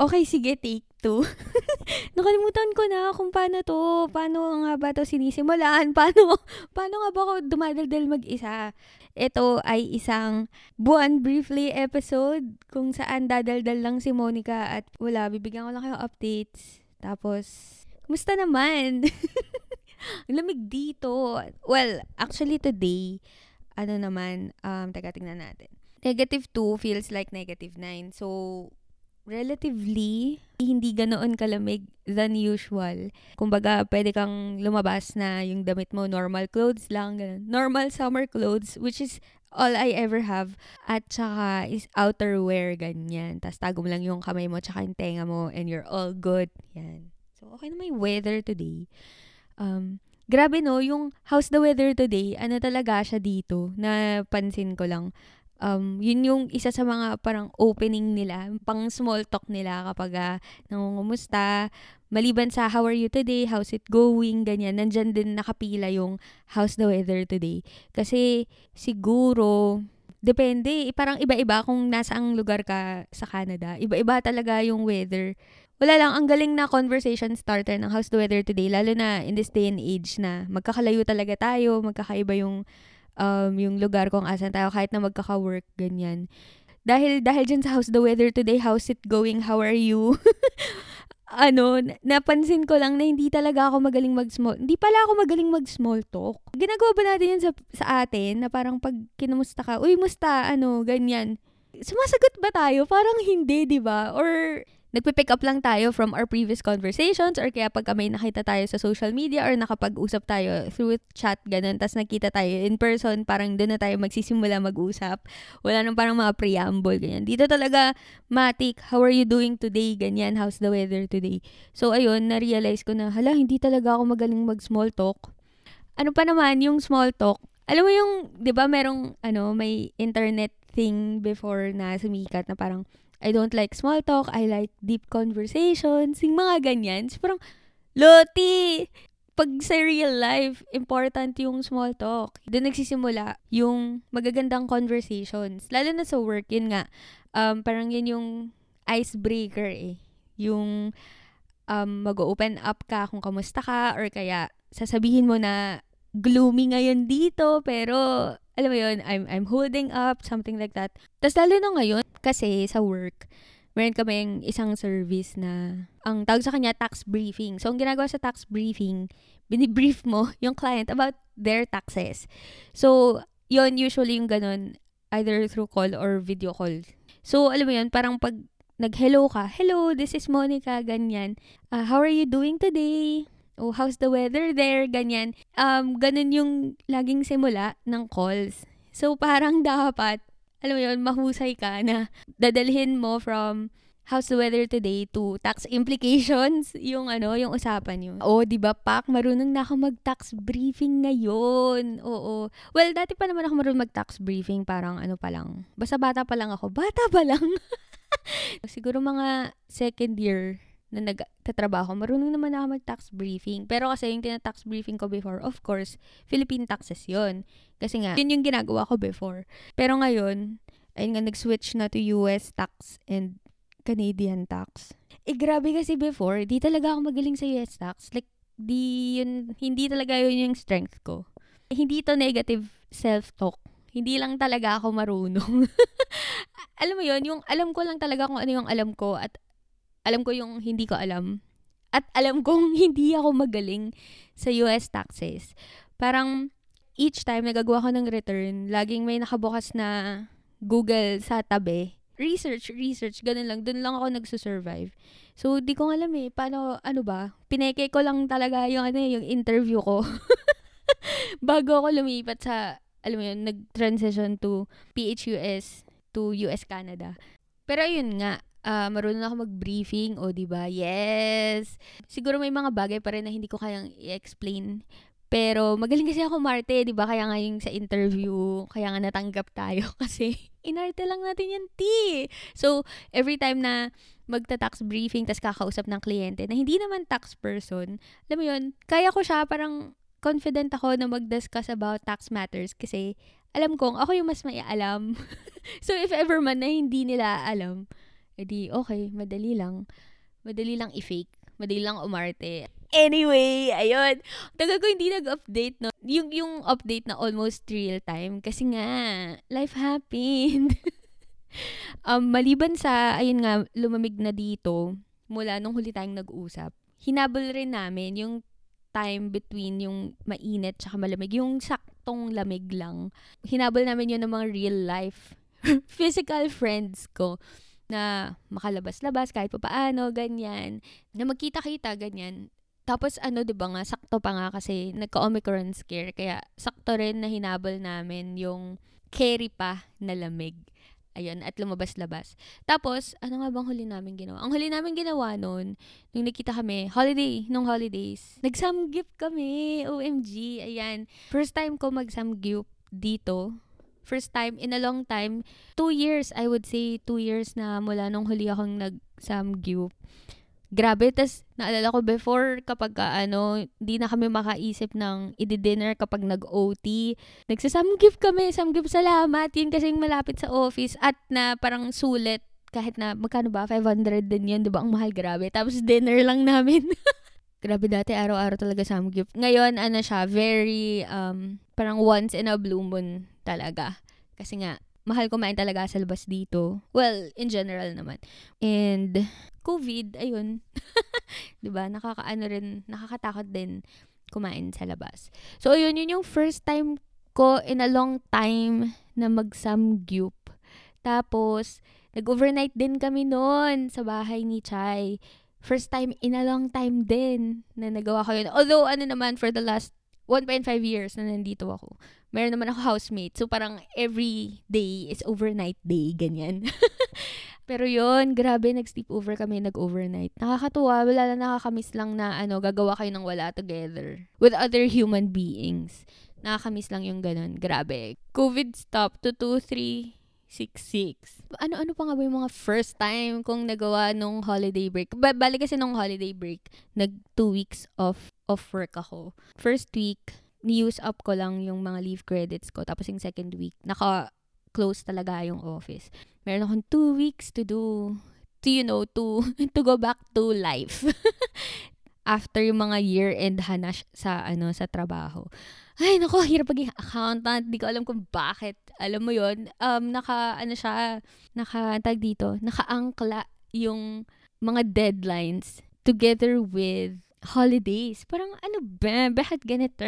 Okay, sige, take two. Nakalimutan ko na kung paano to, paano nga ba to sinisimulan, paano, paano nga ba ako dumadaldal mag-isa. Ito ay isang buwan briefly episode kung saan dadaldal lang si Monica at wala, bibigyan ko lang kayo updates. Tapos, kumusta naman? Lamig dito. Well, actually today, ano naman, um, teka, tingnan natin. Negative 2 feels like negative 9. So, relatively hindi ganoon kalamig than usual. Kumbaga, pwede kang lumabas na yung damit mo, normal clothes lang, ganun. Normal summer clothes, which is all I ever have. At saka is outerwear, ganyan. Tapos tago mo lang yung kamay mo, tsaka yung tenga mo, and you're all good. Yan. So, okay na may weather today. Um, grabe no, yung how's the weather today, ano talaga siya dito, na pansin ko lang um, yun yung isa sa mga parang opening nila, pang small talk nila kapag uh, nangungumusta. Maliban sa how are you today, how's it going, ganyan, nandyan din nakapila yung how's the weather today. Kasi siguro, depende, eh, parang iba-iba kung nasaang lugar ka sa Canada. Iba-iba talaga yung weather. Wala lang, ang galing na conversation starter ng how's the weather today, lalo na in this day and age na magkakalayo talaga tayo, magkakaiba yung um, yung lugar kung asan tayo kahit na magkaka-work, ganyan. Dahil, dahil dyan sa How's the Weather Today, how's it going, how are you? ano, napansin ko lang na hindi talaga ako magaling mag-small, hindi pala ako magaling mag-small talk. Ginagawa ba natin yan sa, sa atin, na parang pag kinumusta ka, uy, musta, ano, ganyan. Sumasagot ba tayo? Parang hindi, di ba? Or nagpe-pick up lang tayo from our previous conversations or kaya pag may nakita tayo sa social media or nakapag-usap tayo through chat, ganun, tas nakita tayo in person, parang doon na tayo magsisimula mag-usap. Wala nang parang mga preamble, ganyan. Dito talaga, Matik, how are you doing today? Ganyan, how's the weather today? So, ayun, na-realize ko na, hala, hindi talaga ako magaling mag-small talk. Ano pa naman, yung small talk, alam mo yung, di ba, merong, ano, may internet thing before na sumikat na parang, I don't like small talk. I like deep conversations. Yung mga ganyan. So, parang, Loti! Pag sa real life, important yung small talk. Doon nagsisimula yung magagandang conversations. Lalo na sa work, yun nga. Um, parang yun yung icebreaker eh. Yung um, mag-open up ka kung kamusta ka or kaya sasabihin mo na gloomy ngayon dito pero alam mo yun, I'm, I'm holding up, something like that. Tapos lalo na ngayon, kasi sa work, meron kami isang service na ang tawag sa kanya tax briefing. So, ang ginagawa sa tax briefing, binibrief mo yung client about their taxes. So, yon usually yung ganun, either through call or video call. So, alam mo yun, parang pag nag-hello ka, hello, this is Monica, ganyan. Uh, how are you doing today? Oh, how's the weather there, ganyan. Um, ganun yung laging simula ng calls. So, parang dapat, alam mo yun, mahusay ka na dadalhin mo from how's the weather today to tax implications yung ano yung usapan niyo. Oh, 'di ba, Pak, marunong na ako mag-tax briefing ngayon. Oo. Well, dati pa naman ako marunong mag-tax briefing, parang ano pa lang. Basta bata pa lang ako. Bata pa lang. Siguro mga second year na nagtatrabaho, marunong naman ako mag-tax briefing. Pero kasi yung tina-tax briefing ko before, of course, Philippine taxes yon Kasi nga, yun yung ginagawa ko before. Pero ngayon, ayun nga, nag-switch na to US tax and Canadian tax. Eh, grabe kasi before, di talaga ako magaling sa US tax. Like, di yun, hindi talaga yun yung strength ko. Eh, hindi to negative self-talk. Hindi lang talaga ako marunong. alam mo yun, yung alam ko lang talaga kung ano yung alam ko at alam ko yung hindi ko alam. At alam kong hindi ako magaling sa US taxes. Parang each time nagagawa ko ng return, laging may nakabukas na Google sa tabi. Research, research, ganun lang. Doon lang ako nagsusurvive. So, di ko alam eh, paano, ano ba? Pineke ko lang talaga yung, ano, yung interview ko. Bago ako lumipat sa, alam mo yun, nag-transition to PHUS to US Canada. Pero yun nga, uh, marunong ako mag-briefing, o di ba? Yes. Siguro may mga bagay pa rin na hindi ko kayang i-explain. Pero magaling kasi ako Marte, 'di ba? Kaya nga yung sa interview, kaya nga natanggap tayo kasi inarte lang natin yan, T. So, every time na magta-tax briefing tas kakausap ng kliyente na hindi naman tax person, alam mo 'yun, kaya ko siya parang confident ako na mag-discuss about tax matters kasi alam kong ako yung mas may alam. so, if ever man na hindi nila alam, edi okay, madali lang. Madali lang i-fake. Madali lang umarte. Anyway, ayun. Tagal ko hindi nag-update, no? Yung, yung update na almost real time. Kasi nga, life happened. um, maliban sa, ayun nga, lumamig na dito, mula nung huli tayong nag-usap, hinabol rin namin yung time between yung mainit tsaka malamig. Yung saktong lamig lang. Hinabol namin yun ng mga real life physical friends ko na makalabas-labas kahit pa paano, ganyan. Na magkita-kita, ganyan. Tapos ano, 'di ba nga, sakto pa nga kasi nagka-Omicron scare kaya sakto rin na hinabol namin yung carry pa na lamig. Ayun, at lumabas-labas. Tapos, ano nga bang huli namin ginawa? Ang huli namin ginawa noon, nung nakita kami, holiday, nung holidays, nag-samgyup kami. OMG, ayan. First time ko mag-samgyup dito. First time in a long time. Two years, I would say, two years na mula nung huli akong nag-samgyup grabe. Tapos, naalala ko before, kapag ka, ano, di na kami makaisip ng i-dinner kapag nag-OT. Nagsasamgip kami, samgip salamat. Yun kasing malapit sa office at na parang sulit kahit na magkano ba 500 din yun, 'di ba? Ang mahal grabe. Tapos dinner lang namin. grabe dati araw-araw talaga samgip. Ngayon ano siya, very um parang once in a blue moon talaga. Kasi nga mahal kumain talaga sa labas dito. Well, in general naman. And COVID, ayun. 'Di ba? Nakakaano rin, nakakatakot din kumain sa labas. So ayun, yun yung first time ko in a long time na mag-samgyup. Tapos, nag-overnight din kami noon sa bahay ni Chai. First time in a long time din na nagawa ko yun. Although, ano naman, for the last 1.5 years na nandito ako, meron naman ako housemate. So, parang every day is overnight day, ganyan. Pero yon grabe, nag-sleep over kami, nag-overnight. Nakakatuwa, wala lang nakakamiss lang na ano, gagawa kayo ng wala together with other human beings. Nakakamiss lang yung ganun. Grabe. COVID stop to 2366. Ano-ano pa nga ba yung mga first time kong nagawa nung holiday break? Ba- bali kasi nung holiday break, nag two weeks off of work ako. First week, ni-use up ko lang yung mga leave credits ko. Tapos yung second week, naka close talaga yung office. Meron akong two weeks to do, to you know, to, to go back to life. After yung mga year-end hanash sa, ano, sa trabaho. Ay, nako, hirap maging accountant. Di ko alam kung bakit. Alam mo yon um, naka, ano siya, naka, tag dito, nakaangkla yung mga deadlines together with holidays. Parang ano ba? Bakit ganito?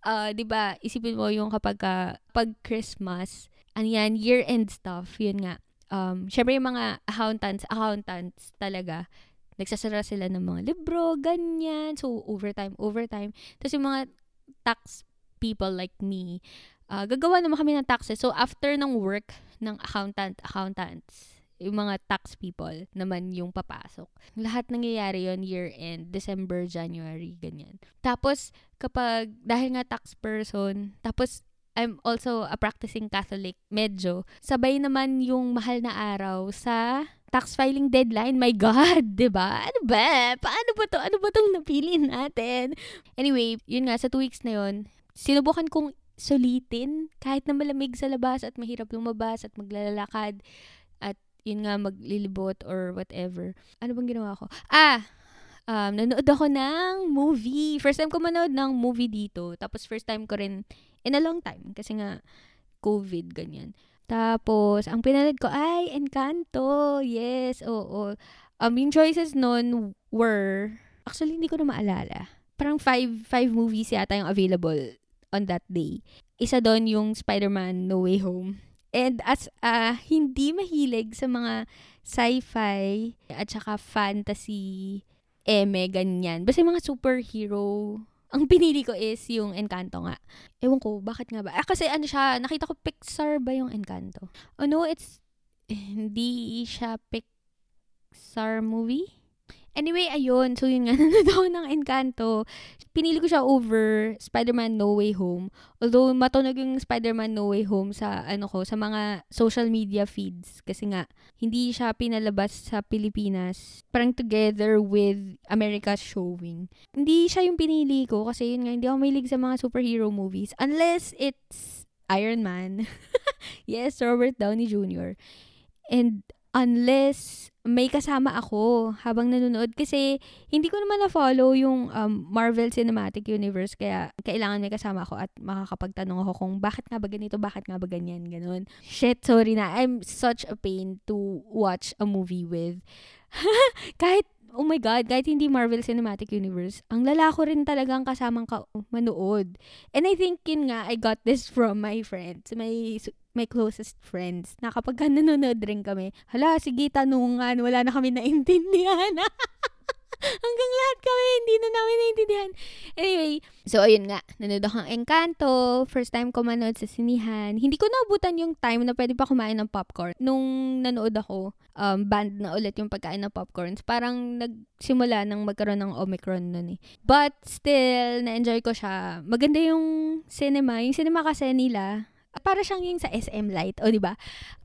Uh, 'di ba? Isipin mo yung kapag uh, pag Christmas, ano yan, year-end stuff, yun nga. Um, syempre yung mga accountants, accountants talaga, nagsasara sila ng mga libro, ganyan. So, overtime, overtime. Tapos yung mga tax people like me, uh, gagawa naman kami ng taxes. So, after ng work ng accountant, accountants, yung mga tax people naman yung papasok. Lahat nangyayari yon year-end, December, January, ganyan. Tapos, kapag, dahil nga tax person, tapos I'm also a practicing Catholic, medyo. Sabay naman yung mahal na araw sa tax filing deadline. My God, 'di ba? Ano ba? Paano ba 'to? Ano ba 'tong napili natin? Anyway, yun nga sa two weeks na yun, sinubukan kong sulitin kahit na malamig sa labas at mahirap lumabas at maglalakad at yun nga maglilibot or whatever. Ano bang ginawa ko? Ah, um, nanood ako ng movie. First time ko manood ng movie dito. Tapos first time ko rin in a long time. Kasi nga, COVID, ganyan. Tapos, ang pinanood ko ay Encanto. Yes, oo. Um, yung choices nun were, actually, hindi ko na maalala. Parang five, five movies yata yung available on that day. Isa doon yung Spider-Man No Way Home. And as uh, hindi mahilig sa mga sci-fi at saka fantasy, eme, ganyan. Basta yung mga superhero ang pinili ko is yung Encanto nga. Ewan ko, bakit nga ba? Ah, kasi ano siya, nakita ko Pixar ba yung Encanto? Oh no, it's, hindi siya Pixar movie? Anyway, ayun. So, yun nga, nanood ako ng Encanto. Pinili ko siya over Spider-Man No Way Home. Although, matunog yung Spider-Man No Way Home sa, ano ko, sa mga social media feeds. Kasi nga, hindi siya pinalabas sa Pilipinas. Parang together with America's showing. Hindi siya yung pinili ko kasi yun nga, hindi ako mahilig sa mga superhero movies. Unless it's Iron Man. yes, Robert Downey Jr. And unless may kasama ako habang nanonood kasi hindi ko naman na-follow yung um, Marvel Cinematic Universe kaya kailangan may kasama ako at makakapagtanong ako kung bakit nga ba ganito, bakit nga ba ganyan, ganun. Shit, sorry na. I'm such a pain to watch a movie with. kahit oh my God, kahit hindi Marvel Cinematic Universe, ang lalako rin talagang kasamang ka manood. And I think yun nga, I got this from my friends, my, my closest friends, na kapag nanonood rin kami, hala, sige, tanungan, wala na kami naintindihan. Hanggang lahat kami, hindi na namin naintindihan. Anyway, so ayun nga, nanood ako ng Encanto. First time ko manood sa sinihan. Hindi ko naabutan yung time na pwede pa kumain ng popcorn. Nung nanood ako, um, band na ulit yung pagkain ng popcorns. Parang nagsimula nang magkaroon ng Omicron nun eh. But still, na-enjoy ko siya. Maganda yung cinema. Yung cinema kasi nila, para siyang yung sa SM Light, o di ba?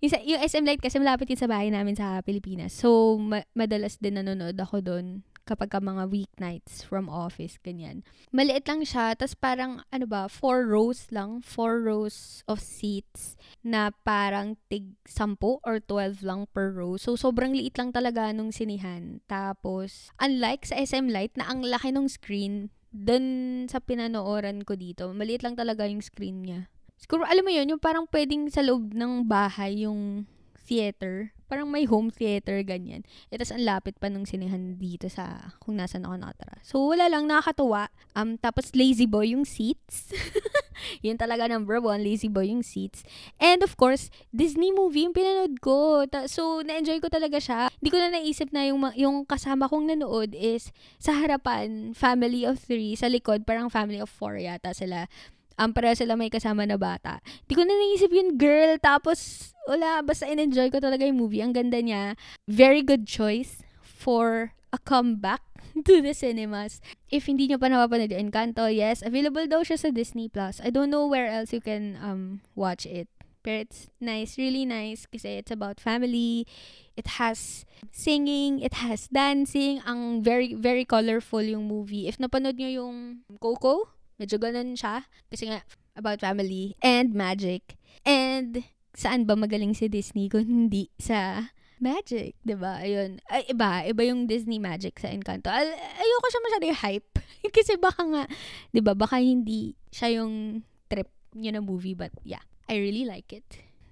Yung, yung SM Light kasi malapit yun sa bahay namin sa Pilipinas. So, ma- madalas din nanonood ako doon kapag ka mga weeknights from office, ganyan. Maliit lang siya, tas parang, ano ba, four rows lang, four rows of seats na parang tig 10 or 12 lang per row. So, sobrang liit lang talaga nung sinihan. Tapos, unlike sa SM Light na ang laki ng screen, dun sa pinanooran ko dito, maliit lang talaga yung screen niya. Siguro, alam mo yun, yung parang pwedeng sa loob ng bahay yung theater. Parang may home theater, ganyan. E, tapos ang lapit pa nung sinihan dito sa kung nasan ako nakatara. So, wala lang, nakakatuwa. Um, tapos lazy boy yung seats. Yun talaga number one, lazy boy yung seats. And of course, Disney movie yung pinanood ko. Ta- so, na-enjoy ko talaga siya. Hindi ko na naisip na yung, yung kasama kong nanood is sa harapan, family of three. Sa likod, parang family of four yata sila um, para sila may kasama na bata. Di ko na naisip yun, girl. Tapos, wala, basta in-enjoy ko talaga yung movie. Ang ganda niya. Very good choice for a comeback to the cinemas. If hindi nyo pa napapanood yung Encanto, yes, available daw siya sa Disney+. Plus. I don't know where else you can um watch it. But it's nice, really nice kasi it's about family. It has singing, it has dancing. Ang very, very colorful yung movie. If napanood nyo yung Coco, Medyo ganun siya. Kasi nga, about family and magic. And, saan ba magaling si Disney kung hindi sa magic, 'di ba? Ayun. Ay, iba, iba yung Disney magic sa Encanto. Ay, ayoko siya masyado yung hype. Kasi baka nga, 'di ba, baka hindi siya yung trip niyo na movie but yeah, I really like it.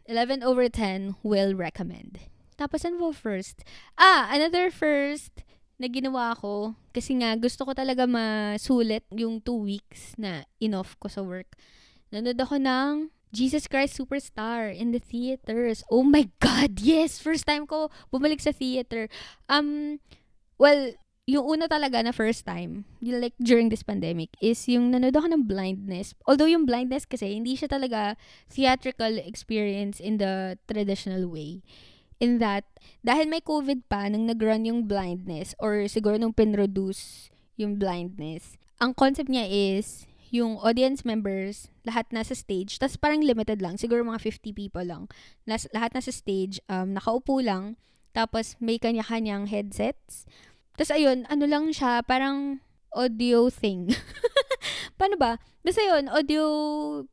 11 over 10 will recommend. Tapos ano first? Ah, another first na ginawa ko kasi nga gusto ko talaga masulit yung two weeks na inoff ko sa work. Nanood ako ng Jesus Christ Superstar in the theaters. Oh my God! Yes! First time ko bumalik sa theater. Um, well, yung una talaga na first time, yung like during this pandemic, is yung nanood ako ng blindness. Although yung blindness kasi, hindi siya talaga theatrical experience in the traditional way in that, dahil may COVID pa, nung nag-run yung blindness, or siguro nung pinroduce yung blindness, ang concept niya is, yung audience members, lahat nasa stage, tas parang limited lang, siguro mga 50 people lang. Nas, lahat nasa stage, um, nakaupo lang, tapos may kanya-kanyang headsets. Tas ayun, ano lang siya, parang audio thing. Paano ba? Basta yun, audio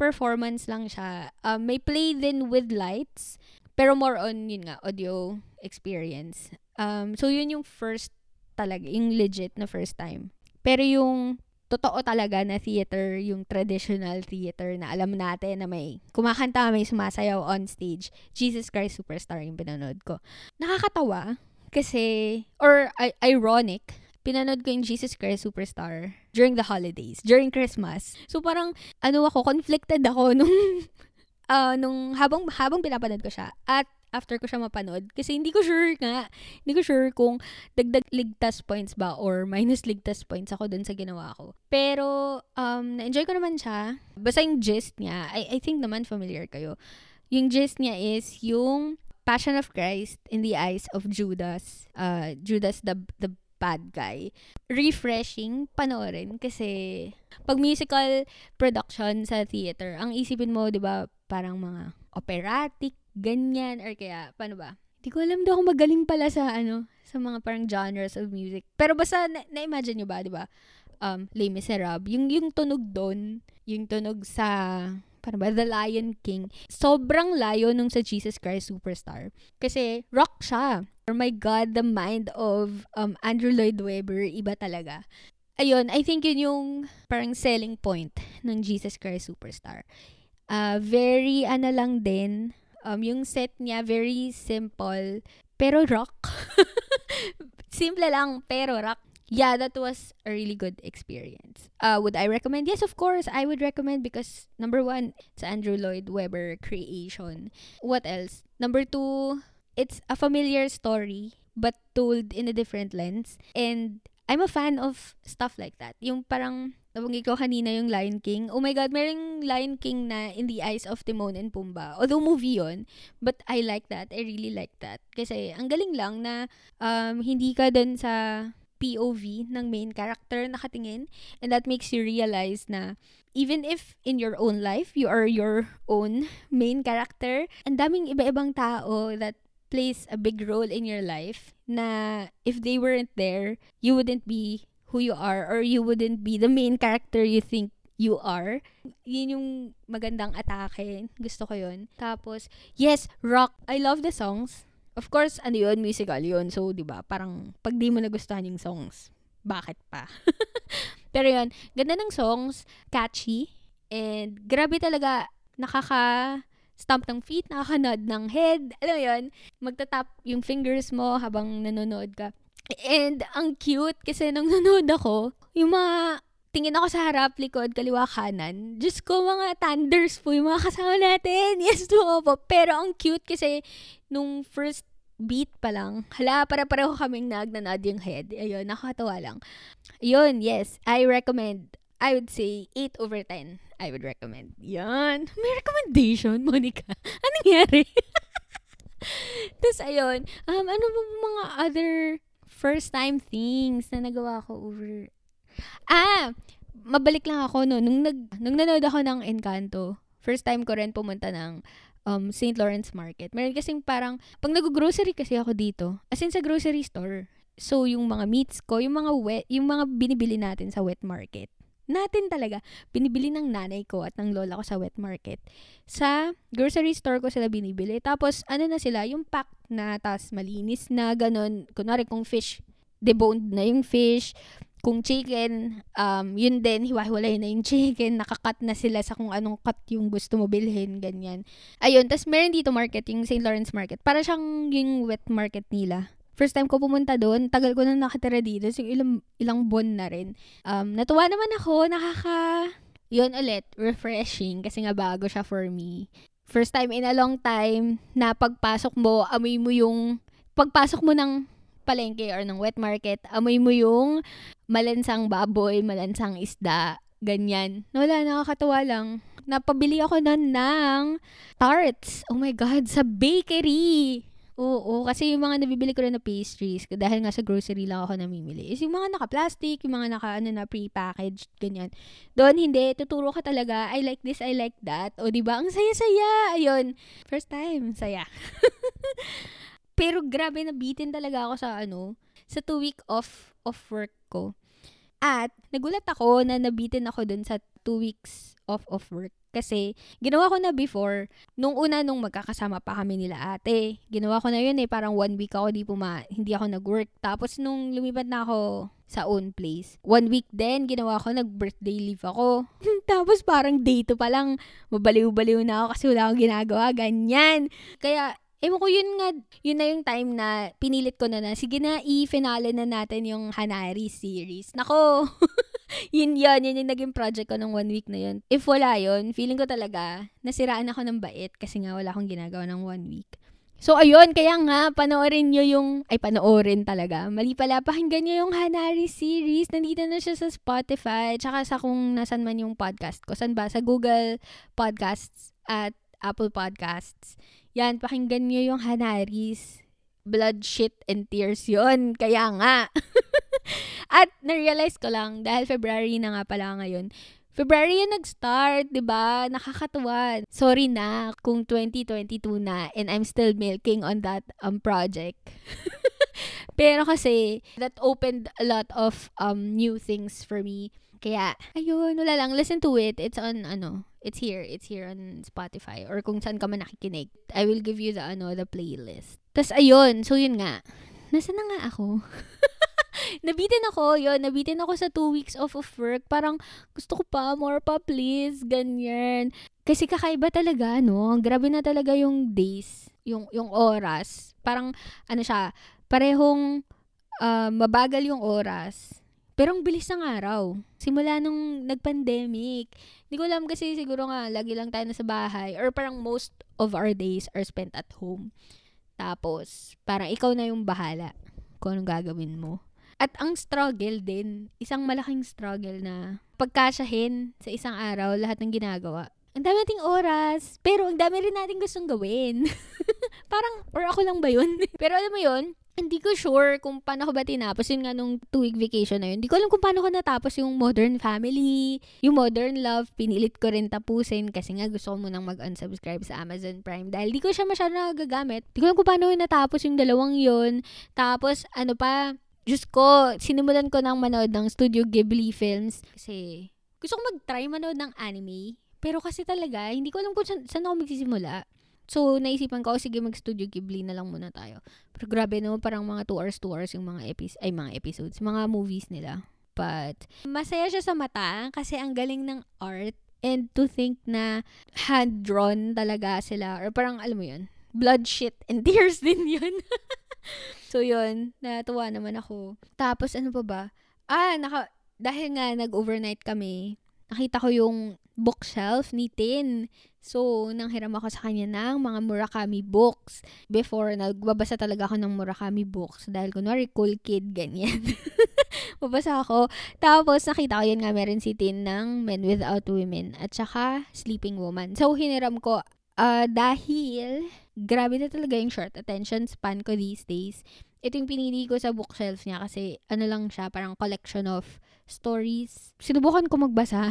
performance lang siya. Um, may play din with lights. Pero more on, yun nga, audio experience. Um, so, yun yung first talaga, yung legit na first time. Pero yung totoo talaga na theater, yung traditional theater na alam natin na may kumakanta, may sumasayaw on stage. Jesus Christ Superstar yung pinanood ko. Nakakatawa kasi, or I- ironic, pinanood ko yung Jesus Christ Superstar during the holidays, during Christmas. So parang, ano ako, conflicted ako nung uh, nung habang habang pinapanood ko siya at after ko siya mapanood kasi hindi ko sure nga hindi ko sure kung dagdag ligtas points ba or minus ligtas points ako dun sa ginawa ko. Pero um na-enjoy ko naman siya. Basta yung gist niya I, I think naman familiar kayo. Yung gist niya is yung Passion of Christ in the eyes of Judas uh Judas the the bad guy. Refreshing panoorin kasi pag musical production sa theater, ang isipin mo, 'di ba, parang mga operatic, ganyan, or kaya, paano ba? Hindi ko alam daw kung magaling pala sa, ano, sa mga parang genres of music. Pero basta, na- na-imagine nyo ba, di ba? Um, Les Miserables. Yung, yung tunog doon, yung tunog sa paano ba, The Lion King. Sobrang layo nung sa Jesus Christ Superstar. Kasi rock siya. Oh my God, the mind of um, Andrew Lloyd Webber, iba talaga. Ayun, I think yun yung parang selling point ng Jesus Christ Superstar. Uh, very, ano lang din, um, yung set niya, very simple, pero rock. Simple lang, pero rock yeah, that was a really good experience. Uh, would I recommend? Yes, of course, I would recommend because number one, it's Andrew Lloyd Webber creation. What else? Number two, it's a familiar story but told in a different lens. And I'm a fan of stuff like that. Yung parang, nabanggit ko kanina yung Lion King. Oh my God, merong Lion King na In the Eyes of Timon and Pumbaa. Although movie yon but I like that. I really like that. Kasi ang galing lang na um, hindi ka dun sa POV ng main character nakatingin. And that makes you realize na even if in your own life, you are your own main character, ang daming iba-ibang tao that plays a big role in your life na if they weren't there, you wouldn't be who you are or you wouldn't be the main character you think you are. Yun yung magandang atake. Gusto ko yun. Tapos, yes, rock. I love the songs. Of course, ano yun, musical yun. So, di ba, parang pag di mo nagustuhan yung songs, bakit pa? Pero yun, ganda ng songs, catchy, and grabe talaga, nakaka stamp ng feet, nakakanod ng head. Alam mo yun, magtatap yung fingers mo habang nanonood ka. And ang cute kasi nung nanonood ako, yung mga tingin ako sa harap, likod, kaliwa, kanan. Diyos ko, mga thunders po yung mga kasama natin. Yes, po. Pero ang cute kasi nung first beat pa lang, hala, para-pareho kaming nagnanod yung head. Ayun, nakakatawa lang. Yun, yes, I recommend. I would say 8 over 10. I would recommend. Yan. May recommendation, Monica. Anong nangyari? Tapos, ayun. Um, ano ba mga other first time things na nagawa ko over... Ah! Mabalik lang ako no. Nung, nag, nung nanood ako ng Encanto, first time ko rin pumunta ng um, St. Lawrence Market. Meron kasing parang, pag nag-grocery kasi ako dito, as in sa grocery store, so yung mga meats ko, yung mga wet, yung mga binibili natin sa wet market, natin talaga, binibili ng nanay ko at ng lola ko sa wet market. Sa grocery store ko sila binibili. Tapos, ano na sila, yung pack na, tas malinis na, ganun. Kunwari, kung fish, deboned na yung fish, kung chicken, um, yun din, hiwa-hiwalay na yung chicken, nakakat na sila sa kung anong cut yung gusto mo bilhin, ganyan. Ayun, tas meron dito market, yung St. Lawrence Market. Para siyang yung wet market nila. First time ko pumunta doon, tagal ko na nakatira dito, so ilang, ilang buwan na rin. Um, natuwa naman ako, nakaka... Yun ulit, refreshing, kasi nga bago siya for me. First time in a long time, na pagpasok mo, amoy mo yung... Pagpasok mo ng palengke or ng wet market, amoy mo yung malansang baboy, malansang isda, ganyan. Wala, nakakatawa lang. Napabili ako nun ng tarts. Oh my God, sa bakery. Oo, kasi yung mga nabibili ko rin na pastries, dahil nga sa grocery lang ako namimili, is yung mga naka-plastic, yung mga naka, ano na, pre-packaged, ganyan. Doon, hindi, tuturo ka talaga, I like this, I like that. O, di ba Ang saya-saya. Ayun. First time, saya. Pero grabe, nabitin talaga ako sa ano, sa two week off of work ko. At nagulat ako na nabitin ako dun sa two weeks off of work. Kasi ginawa ko na before, nung una nung magkakasama pa kami nila ate, ginawa ko na yun eh, parang one week ako di puma, hindi ako nag-work. Tapos nung lumipat na ako sa own place, one week din, ginawa ko, nag-birthday leave ako. Tapos parang day to pa lang, mabaliw-baliw na ako kasi wala akong ginagawa, ganyan. Kaya Ewan ko, yun nga, yun na yung time na pinilit ko na na, sige na, i-finale na natin yung Hanari series. Nako, yun yun, yun yung naging project ko ng one week na yun. If wala yun, feeling ko talaga, nasiraan ako ng bait kasi nga wala akong ginagawa ng one week. So, ayun, kaya nga, panoorin nyo yung, ay, panoorin talaga. Mali pala, pakinggan nyo yung Hanari series. Nandito na siya sa Spotify, tsaka sa kung nasan man yung podcast ko. San ba? Sa Google Podcasts at Apple Podcasts. Yan, pakinggan nyo yung Hanaris. Blood, shit, and tears yon Kaya nga. At na-realize ko lang, dahil February na nga pala ngayon, February yung nag-start, di ba? Nakakatuwa. Sorry na kung 2022 na and I'm still milking on that um project. Pero kasi, that opened a lot of um new things for me Kaya, ayun, wala lang. Listen to it. It's on, ano, it's here. It's here on Spotify. Or kung saan ka man nakikinig. I will give you the, ano, the playlist. Tapos, ayun. So, yun nga. Nasaan na nga ako? nabitin ako, yun, nabitin ako sa two weeks off of work. Parang, gusto ko pa, more pa, please, ganyan. Kasi kakaiba talaga, no? Grabe na talaga yung days, yung, yung oras. Parang, ano siya, parehong uh, mabagal yung oras pero ang bilis ng araw. Simula nung nag-pandemic. Hindi ko alam kasi siguro nga, lagi lang tayo nasa bahay. Or parang most of our days are spent at home. Tapos, parang ikaw na yung bahala kung anong gagawin mo. At ang struggle din, isang malaking struggle na pagkasyahin sa isang araw lahat ng ginagawa. Ang dami nating oras, pero ang dami rin nating gustong gawin. parang, or ako lang ba yun? pero alam mo yun, hindi ko sure kung paano ko ba tinapos yun nga nung two-week vacation na yun. Hindi ko alam kung paano ko natapos yung Modern Family, yung Modern Love. Pinilit ko rin tapusin kasi nga gusto ko munang mag-unsubscribe sa Amazon Prime dahil di ko siya masyado nagagamit. Hindi ko alam kung paano ko natapos yung dalawang yun. Tapos, ano pa, Diyos ko, sinimulan ko ng manood ng Studio Ghibli films kasi gusto ko mag-try manood ng anime. Pero kasi talaga, hindi ko alam kung saan, saan ako magsisimula. So, naisipan ko, oh, sige, mag-Studio Ghibli na lang muna tayo. Pero grabe no, parang mga 2 hours, 2 hours yung mga, epis ay, mga episodes, mga movies nila. But, masaya siya sa mata kasi ang galing ng art and to think na hand-drawn talaga sila. Or parang, alam mo yun, blood, shit, and tears din yun. so, yun, natuwa naman ako. Tapos, ano pa ba? Ah, naka, dahil nga nag-overnight kami, nakita ko yung bookshelf ni Tin. So, nanghiram ako sa kanya ng mga Murakami books. Before, nagbabasa talaga ako ng Murakami books. Dahil kunwari, cool kid, ganyan. Babasa ako. Tapos, nakita ko yan nga, meron si Tin ng Men Without Women. At saka, Sleeping Woman. So, hiniram ko uh, dahil grabe na talaga yung short attention span ko these days. Ito yung pinili ko sa bookshelf niya kasi ano lang siya, parang collection of stories. Sinubukan ko magbasa.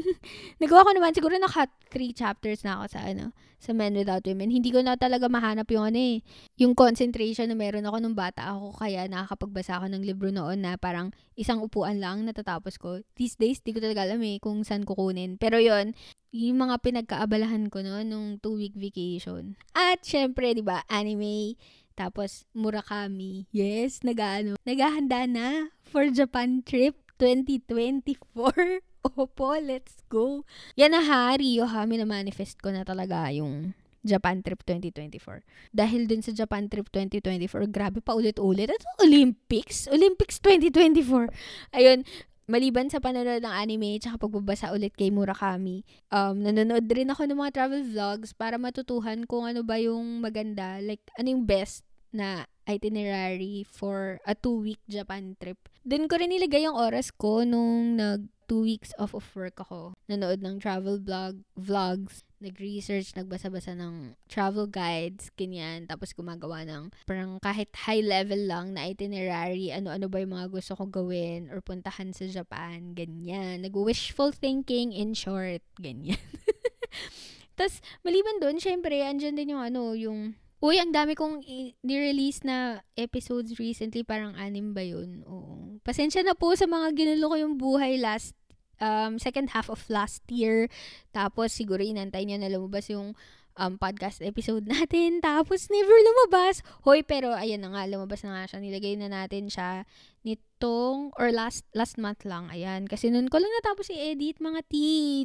Nagawa ko naman, siguro naka three chapters na ako sa ano, sa Men Without Women. Hindi ko na talaga mahanap yung ano eh, yung concentration na meron ako nung bata ako. Kaya nakakapagbasa ako ng libro noon na parang isang upuan lang natatapos ko. These days, di ko talaga alam eh kung saan kukunin. Pero yon yung mga pinagkaabalahan ko noon nung two-week vacation. At syempre, di ba, anime, tapos Murakami. Yes, nag-ano, naghahanda na for Japan trip 2024. Opo, let's go. Yan na ha, Rio ha, manifest ko na talaga yung Japan Trip 2024. Dahil dun sa Japan Trip 2024, grabe pa ulit-ulit. Ito, Olympics? Olympics 2024. Ayun, maliban sa panonood ng anime tsaka pagbabasa ulit kay Murakami, um, nanonood rin ako ng mga travel vlogs para matutuhan kung ano ba yung maganda, like ano yung best na itinerary for a two-week Japan trip. Doon ko rin nilagay yung oras ko nung nag two weeks off of work ako. Nanood ng travel blog, vlogs, nag-research, nagbasa-basa ng travel guides, ganyan. Tapos gumagawa ng parang kahit high level lang na itinerary, ano-ano ba yung mga gusto ko gawin or puntahan sa Japan, ganyan. Nag-wishful thinking in short, ganyan. Tapos, maliban doon, syempre, andyan din yung ano, yung Uy, ang dami kong ni-release na episodes recently. Parang anim ba yun? Oo. Pasensya na po sa mga ginulo ko yung buhay last um, second half of last year. Tapos siguro inantay niya na lumabas yung um, podcast episode natin. Tapos never lumabas. Hoy, pero ayan na nga, lumabas na nga siya. Nilagay na natin siya nitong, or last last month lang. Ayan. Kasi nun ko lang natapos i-edit mga T.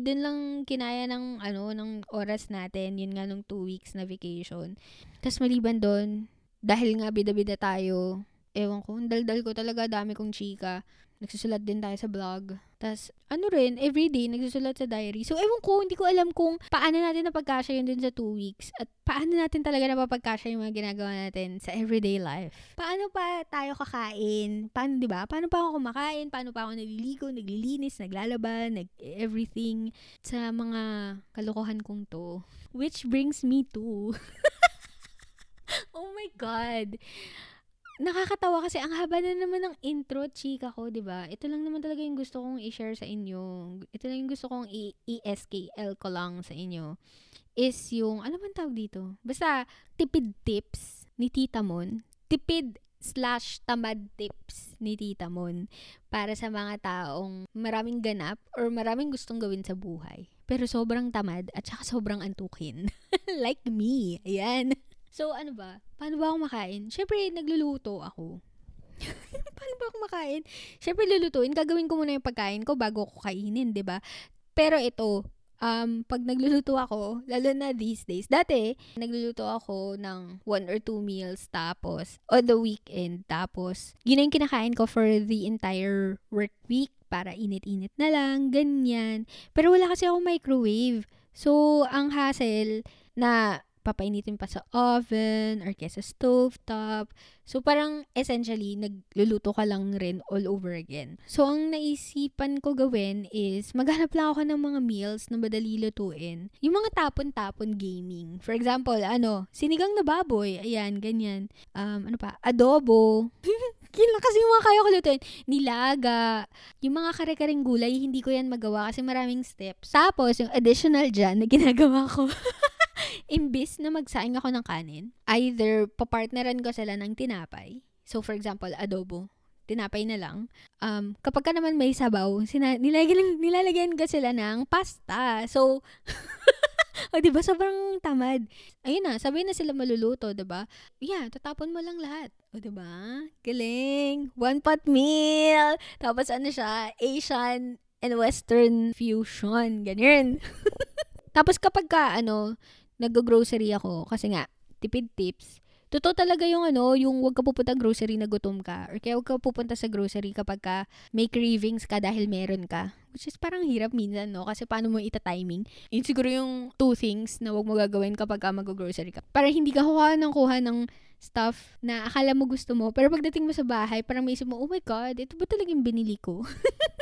Dun lang kinaya ng, ano, ng oras natin. Yun nga nung two weeks na vacation. Tapos maliban doon, dahil nga bida-bida tayo, ewan ko, daldal ko talaga, dami kong chika. Nagsusulat din tayo sa blog. Tapos, ano rin, everyday, nagsusulat sa diary. So, ewan ko, hindi ko alam kung paano natin napagkasya yun dun sa two weeks. At paano natin talaga napapagkasya yung mga ginagawa natin sa everyday life. Paano pa tayo kakain? Paano, di ba? Paano pa ako kumakain? Paano pa ako naliligo, naglilinis, naglalaba, nag-everything sa mga kalokohan kong to. Which brings me to... oh my God. Nakakatawa kasi ang haba na naman ng intro, chika ko, 'di ba? Ito lang naman talaga yung gusto kong i-share sa inyo. Ito lang yung gusto kong i-SKL ko lang sa inyo. Is yung, ano man tawag dito? Basta, tipid tips ni Tita Mon. Tipid slash tamad tips ni Tita Mon para sa mga taong maraming ganap or maraming gustong gawin sa buhay. Pero sobrang tamad at saka sobrang antukin. like me. Ayan. So, ano ba? Paano ba ako makain? Siyempre, nagluluto ako. Paano ba ako makain? Siyempre, lulutuin. Gagawin ko muna yung pagkain ko bago ko kainin, ba Pero ito, um, pag nagluluto ako, lalo na these days, dati, nagluluto ako ng one or two meals tapos, on the weekend, tapos, yun yung kinakain ko for the entire work week para init-init na lang, ganyan. Pero wala kasi ako microwave. So, ang hassle na papainitin pa sa oven or kaya sa stove top. So, parang essentially, nagluluto ka lang rin all over again. So, ang naisipan ko gawin is, maghanap lang ako ng mga meals na madali lutuin. Yung mga tapon-tapon gaming. For example, ano, sinigang na baboy. Ayan, ganyan. Um, ano pa? Adobo. Yun lang kasi yung mga kaya ko lutuin. Nilaga. Yung mga kare-karing gulay, hindi ko yan magawa kasi maraming steps. Tapos, yung additional dyan na ginagawa ko. imbis na magsaing ako ng kanin, either papartneran ko sila ng tinapay. So, for example, adobo. Tinapay na lang. Um, kapag ka naman may sabaw, sina- nilalagyan, nilalagyan ko sila ng pasta. So, o, diba? Sobrang tamad. Ayun na, sabay na sila maluluto, diba? Yeah, tatapon mo lang lahat. O, diba? Galing. One pot meal. Tapos ano siya, Asian and Western fusion. Ganyan. Tapos kapag ka, ano, nag-grocery ako kasi nga, tipid tips. Totoo talaga yung ano, yung wag ka pupunta grocery na gutom ka. Or kaya wag ka pupunta sa grocery kapag ka may cravings ka dahil meron ka. Which is parang hirap minsan, no? Kasi paano mo ita-timing? Yun siguro yung two things na wag mo gagawin kapag ka mag-grocery ka. Para hindi ka kuha ng kuha ng stuff na akala mo gusto mo. Pero pagdating mo sa bahay, parang may isip mo, oh my God, ito ba talagang binili ko?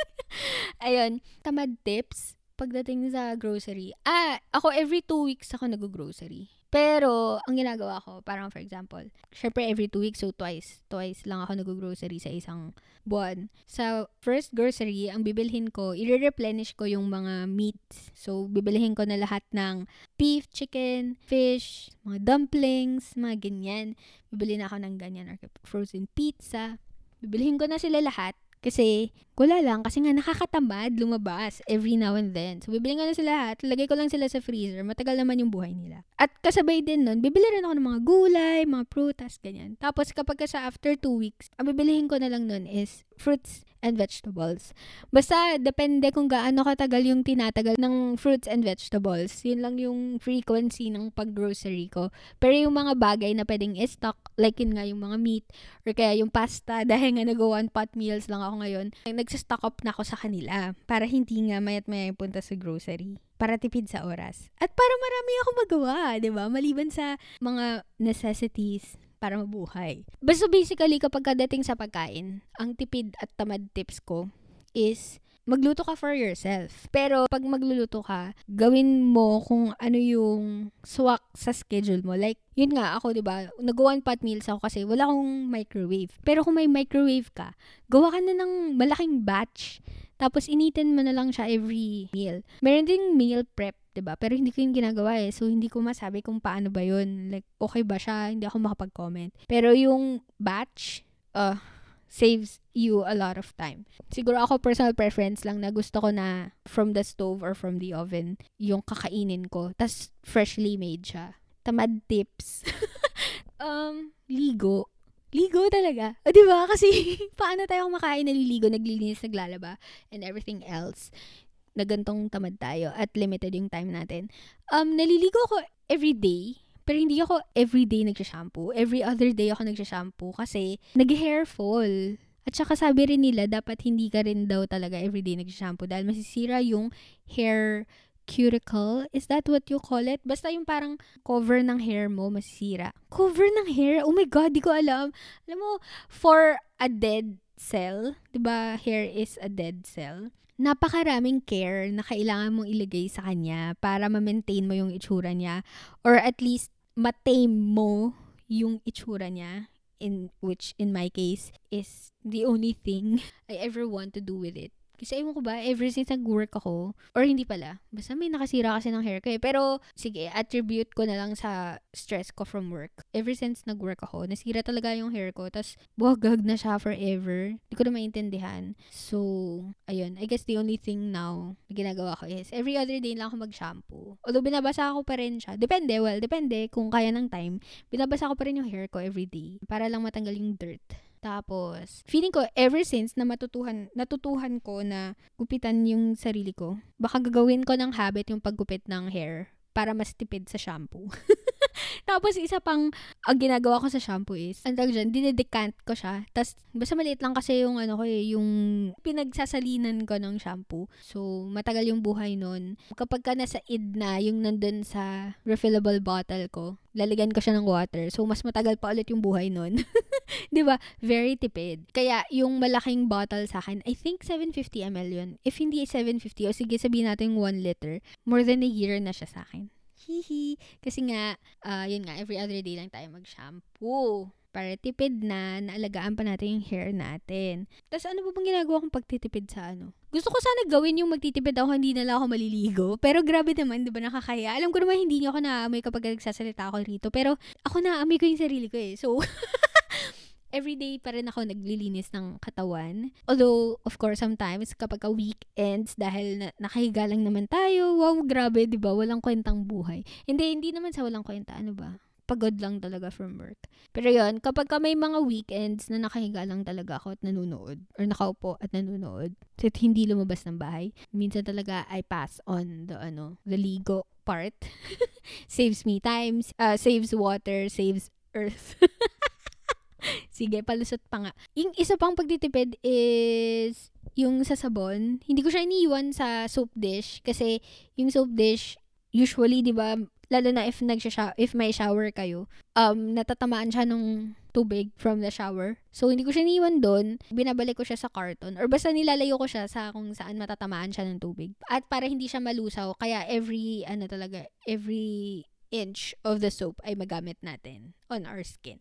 Ayun, tamad tips pagdating sa grocery, ah, ako every two weeks ako nag-grocery. Pero, ang ginagawa ko, parang for example, syempre every two weeks, so twice. Twice lang ako nag-grocery sa isang buwan. Sa first grocery, ang bibilhin ko, i-replenish ko yung mga meats. So, bibilhin ko na lahat ng beef, chicken, fish, mga dumplings, mga ganyan. Bibilhin ako ng ganyan or frozen pizza. Bibilhin ko na sila lahat. Kasi, wala lang. Kasi nga, nakakatamad lumabas every now and then. So, bibili nga na sila lahat. Lagay ko lang sila sa freezer. Matagal naman yung buhay nila. At kasabay din nun, bibili rin ako ng mga gulay, mga prutas, ganyan. Tapos, kapag sa after two weeks, ang bibilihin ko na lang nun is fruits and vegetables. Basta, depende kung gaano katagal yung tinatagal ng fruits and vegetables. Yun lang yung frequency ng pag-grocery ko. Pero yung mga bagay na pwedeng i-stock, like yun nga yung mga meat, or kaya yung pasta, dahil nga nag-one pot meals lang ako ngayon, nagsa-stock up na ako sa kanila para hindi nga mayat maya punta sa grocery para tipid sa oras. At para marami ako magawa, 'di ba? Maliban sa mga necessities para mabuhay. Basta basically, kapag kadating sa pagkain, ang tipid at tamad tips ko is magluto ka for yourself. Pero pag magluluto ka, gawin mo kung ano yung swak sa schedule mo. Like, yun nga, ako, di ba, nag-one pot meals ako kasi wala akong microwave. Pero kung may microwave ka, gawa ka na ng malaking batch. Tapos, initin mo na lang siya every meal. Meron ding meal prep 'di ba? Pero hindi ko 'yung ginagawa eh. So hindi ko masabi kung paano ba 'yun. Like okay ba siya? Hindi ako makapag-comment. Pero 'yung batch uh saves you a lot of time. Siguro ako personal preference lang na gusto ko na from the stove or from the oven yung kakainin ko. Tas freshly made siya. Tamad tips. um, ligo. Ligo talaga. O, di ba? Kasi, paano tayo kumakain, naliligo, naglilinis, naglalaba, and everything else na gantong tamad tayo at limited yung time natin. Um, naliligo ako every day. Pero hindi ako every day nagsha-shampoo. Every other day ako nagsha-shampoo kasi nag-hair fall. At saka sabi rin nila, dapat hindi ka rin daw talaga everyday nagsha-shampoo dahil masisira yung hair cuticle. Is that what you call it? Basta yung parang cover ng hair mo masisira. Cover ng hair? Oh my God, di ko alam. Alam mo, for a dead cell, di ba hair is a dead cell? Napakaraming care na kailangan mong ilagay sa kanya para ma-maintain mo yung itsura niya or at least matame mo yung itsura niya in which in my case is the only thing I ever want to do with it Kasi ewan ko ba, ever since nag-work ako, or hindi pala, basta may nakasira kasi ng hair ko eh. Pero, sige, attribute ko na lang sa stress ko from work. Ever since nag-work ako, nasira talaga yung hair ko. Tapos, buhagag na siya forever. Hindi ko na maintindihan. So, ayun. I guess the only thing now na ginagawa ko is, every other day lang ako mag-shampoo. Although, binabasa ko pa rin siya. Depende, well, depende kung kaya ng time. Binabasa ko pa rin yung hair ko every day. Para lang matanggal yung dirt. Tapos, feeling ko, ever since na matutuhan, natutuhan ko na gupitan yung sarili ko, baka gagawin ko ng habit yung paggupit ng hair para mas tipid sa shampoo. Tapos, isa pang ang ginagawa ko sa shampoo is, ang tawag dyan, dinedecant ko siya. Tapos, basta maliit lang kasi yung ano ko eh, yung pinagsasalinan ko ng shampoo. So, matagal yung buhay nun. Kapag ka nasa id na, yung nandun sa refillable bottle ko, lalagyan ko siya ng water. So, mas matagal pa ulit yung buhay nun. 'Di ba? Very tipid. Kaya, yung malaking bottle sa akin, I think 750 ml yun. If hindi 750, o sige sabihin natin 1 liter, more than a year na siya sa akin. Hihi. Kasi nga, uh, yun nga, every other day lang tayo mag-shampoo. Para tipid na, naalagaan pa natin yung hair natin. Tapos ano ba bang ginagawa kong pagtitipid sa ano? Gusto ko sana gawin yung magtitipid ako, hindi na lang ako maliligo. Pero grabe naman, di ba nakakaya? Alam ko naman hindi niyo ako naamoy kapag nagsasalita ako rito. Pero ako naamoy ko yung sarili ko eh. So, everyday pa rin ako naglilinis ng katawan. Although, of course, sometimes kapag ka weekends, dahil na, nakahiga lang naman tayo, wow, grabe, di ba? Walang kwentang buhay. Hindi, hindi naman sa walang kwenta. Ano ba? Pagod lang talaga from work. Pero yon kapag ka may mga weekends na nakahiga lang talaga ako at nanonood, or nakaupo at nanonood, at hindi lumabas ng bahay, minsan talaga I pass on the, ano, the ligo part. saves me times, uh, saves water, saves earth. Sige, palusot pa nga. Yung isa pang pagtitipid is yung sa sabon. Hindi ko siya iniiwan sa soap dish kasi yung soap dish usually, 'di ba, lalo na if nagsha if may shower kayo, um natatamaan siya nung tubig from the shower. So, hindi ko siya iniwan doon. Binabalik ko siya sa carton. Or basta nilalayo ko siya sa kung saan matatamaan siya ng tubig. At para hindi siya malusaw, kaya every, ano talaga, every inch of the soap ay magamit natin on our skin.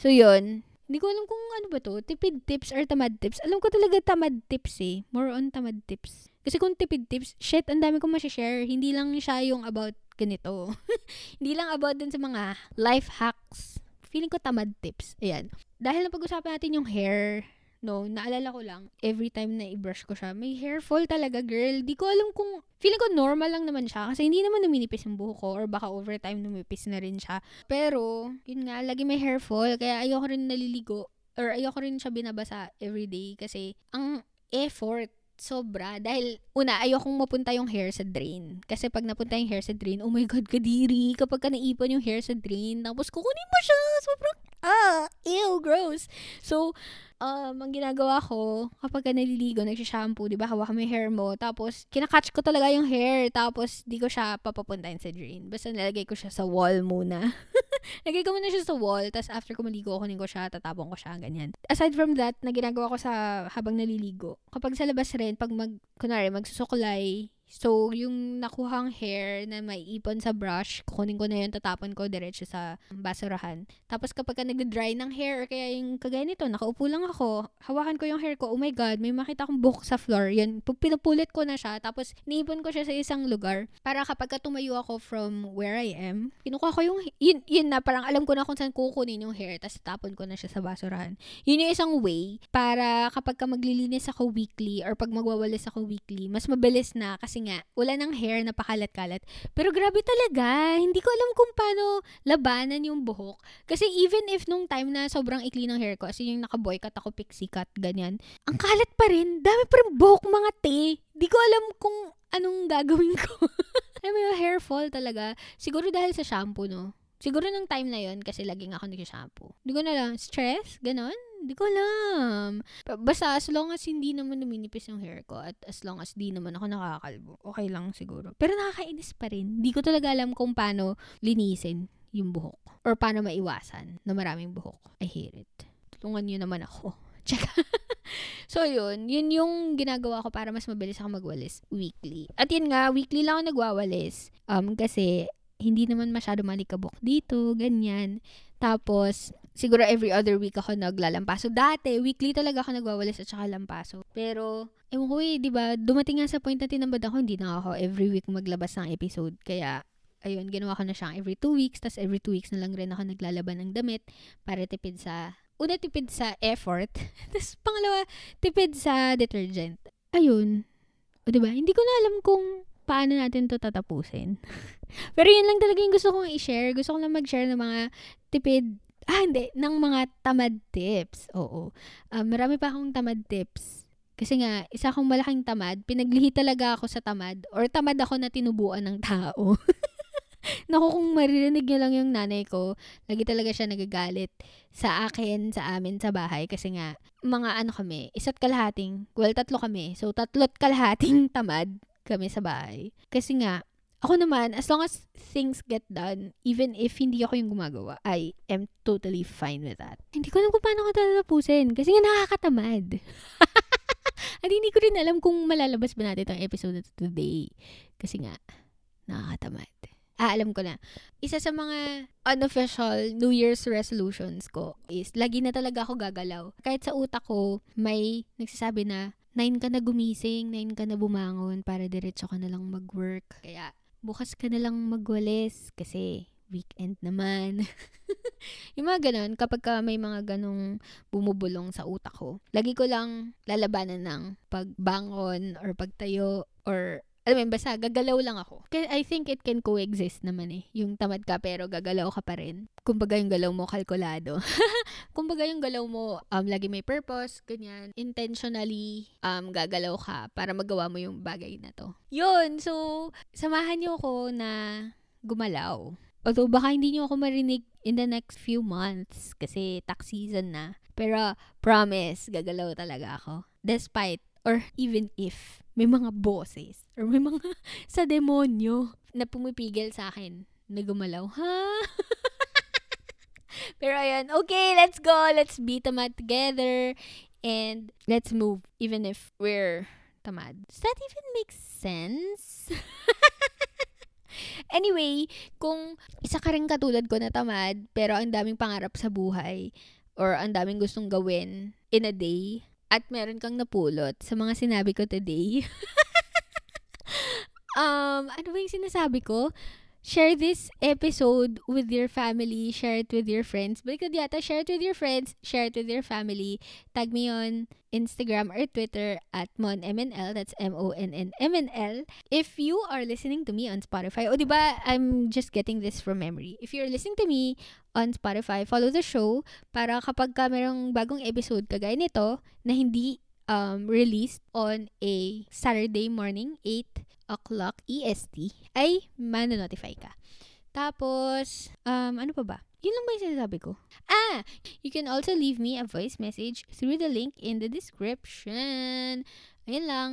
So, yun. Hindi ko alam kung ano ba to. Tipid tips or tamad tips. Alam ko talaga tamad tips eh. More on tamad tips. Kasi kung tipid tips, shit, ang dami kong share Hindi lang siya yung about ganito. Hindi lang about dun sa mga life hacks. Feeling ko tamad tips. Ayan. Dahil napag-usapan natin yung hair, no, naalala ko lang, every time na i-brush ko siya, may hair fall talaga, girl. Di ko alam kung, feeling ko normal lang naman siya, kasi hindi naman numinipis yung buhok ko, or baka over time numipis na rin siya. Pero, yun nga, lagi may hair fall, kaya ayoko rin naliligo, or ayoko rin siya binabasa everyday, kasi ang effort sobra. Dahil, una, ayokong mapunta yung hair sa drain. Kasi pag napunta yung hair sa drain, oh my God, kadiri. Kapag ka naipon yung hair sa drain, tapos kukunin mo siya. Sobrang, ah, ew, gross. So, um, ang ginagawa ko, kapag ka naliligo, nagsishampoo, di ba, hawakan mo yung hair mo, tapos, kinakatch ko talaga yung hair, tapos, di ko siya papapuntahin sa drain. Basta nilagay ko siya sa wall muna. Lagay ko muna siya sa wall, tapos after ko maligo, kunin ko siya, tatapon ko siya, ganyan. Aside from that, na ginagawa ko sa habang naliligo, kapag sa labas rin, pag mag, kunwari, magsusukulay, So, yung nakuhang hair na may ipon sa brush, kukunin ko na yun, tatapon ko diretso sa basurahan. Tapos kapag ka nagda-dry ng hair, or kaya yung kagaya nito, nakaupo lang ako, hawakan ko yung hair ko, oh my god, may makita akong buhok sa floor. Yan, pinupulit ko na siya, tapos niipon ko siya sa isang lugar. Para kapag ka tumayo ako from where I am, kinukuha ko yung, yun, yun na, parang alam ko na kung saan kukunin yung hair, tapos tapon ko na siya sa basurahan. Yun yung isang way para kapag ka maglilinis ako weekly, or pag magwawalis ako weekly, mas mabilis na kasi nga, wala ng hair na pakalat-kalat. Pero grabe talaga, hindi ko alam kung paano labanan yung buhok. Kasi even if nung time na sobrang ikli ng hair ko, as in yung naka-boycott ako, pixie cut, ganyan, ang kalat pa rin, dami pa rin buhok mga te. Di ko alam kung anong gagawin ko. alam mo hair fall talaga. Siguro dahil sa shampoo, no? Siguro nung time na yon kasi laging ako nag-shampoo. Hindi ko na lang, stress, ganon. Hindi ko alam. Basta as long as hindi naman numinipis yung hair ko at as long as di naman ako nakakalbo, okay lang siguro. Pero nakakainis pa rin. Hindi ko talaga alam kung paano linisin yung buhok. Or paano maiwasan na maraming buhok. I hate it. Tulungan nyo naman ako. Check. so, yun. Yun yung ginagawa ko para mas mabilis ako magwalis weekly. At yun nga, weekly lang ako nagwawalis. Um, kasi hindi naman masyado malikabok dito, ganyan. Tapos, siguro every other week ako naglalampaso. Dati, weekly talaga ako nagwawalis at saka lampaso. Pero, ewan ko eh, di ba, dumating nga sa point na tinambad ako, hindi na ako every week maglabas ng episode. Kaya, ayun, ginawa ko na siyang every two weeks, tas every two weeks na lang rin ako naglalaban ng damit para tipid sa, una tipid sa effort, tas pangalawa, tipid sa detergent. Ayun. O diba, hindi ko na alam kung paano natin to tatapusin. Pero yun lang talaga yung gusto kong i-share. Gusto ko lang mag-share ng mga tipid, ah hindi, ng mga tamad tips. Oo. Um, marami pa akong tamad tips kasi nga, isa akong malaking tamad, pinaglihi talaga ako sa tamad, or tamad ako na tinubuan ng tao. Naku, kung maririnig niyo lang yung nanay ko, lagi talaga siya nagagalit sa akin, sa amin, sa bahay. Kasi nga, mga ano kami, isa't kalahating, well, tatlo kami. So, tatlot kalahating tamad kami sa bahay. Kasi nga, ako naman, as long as things get done, even if hindi ako yung gumagawa, I am totally fine with that. Hindi ko alam kung paano ko tatapusin. Kasi nga nakakatamad. At hindi ko rin alam kung malalabas ba natin ang episode today. Kasi nga, nakakatamad. Ah, alam ko na. Isa sa mga unofficial New Year's resolutions ko is lagi na talaga ako gagalaw. Kahit sa utak ko, may nagsasabi na 9 ka na gumising, 9 ka na bumangon para diretso ka na lang mag-work. Kaya bukas ka na lang magwalis kasi weekend naman. yung mga ganun, kapag ka may mga ganong bumubulong sa utak ko, lagi ko lang lalabanan ng pagbangon or pagtayo or alam mo, basta gagalaw lang ako. I think it can coexist naman eh. Yung tamad ka pero gagalaw ka pa rin. Kumbaga yung galaw mo kalkulado. Kumbaga yung galaw mo um, lagi may purpose, ganyan. Intentionally um, gagalaw ka para magawa mo yung bagay na to. Yun, so samahan niyo ko na gumalaw. Although baka hindi nyo ako marinig in the next few months kasi tax season na. Pero promise, gagalaw talaga ako. Despite or even if may mga bosses or may mga sa demonyo na pumipigil sa akin na gumalaw. Ha? Pero ayan, okay, let's go. Let's them out together. And let's move even if we're tamad. Does that even make sense? Anyway, kung isa ka rin katulad ko na tamad, pero ang daming pangarap sa buhay, or ang daming gustong gawin in a day, at meron kang napulot sa mga sinabi ko today, um, ano ba yung sinasabi ko? share this episode with your family, share it with your friends. Baliktad yata, share it with your friends, share it with your family. Tag me on Instagram or Twitter at monmnl. That's M-O-N-N-M-N-L. If you are listening to me on Spotify, o oh, diba, I'm just getting this from memory. If you're listening to me on Spotify, follow the show para kapag ka merong bagong episode kagaya nito na hindi um, released on a Saturday morning, 8 o'clock EST, ay manonotify ka. Tapos, um, ano pa ba? Yun lang ba yung sinasabi ko? Ah! You can also leave me a voice message through the link in the description. Ayun lang.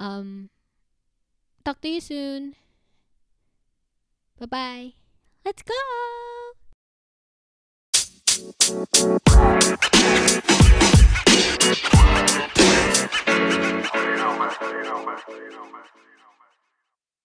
Um, talk to you soon. Bye-bye. Let's go! You know, man. You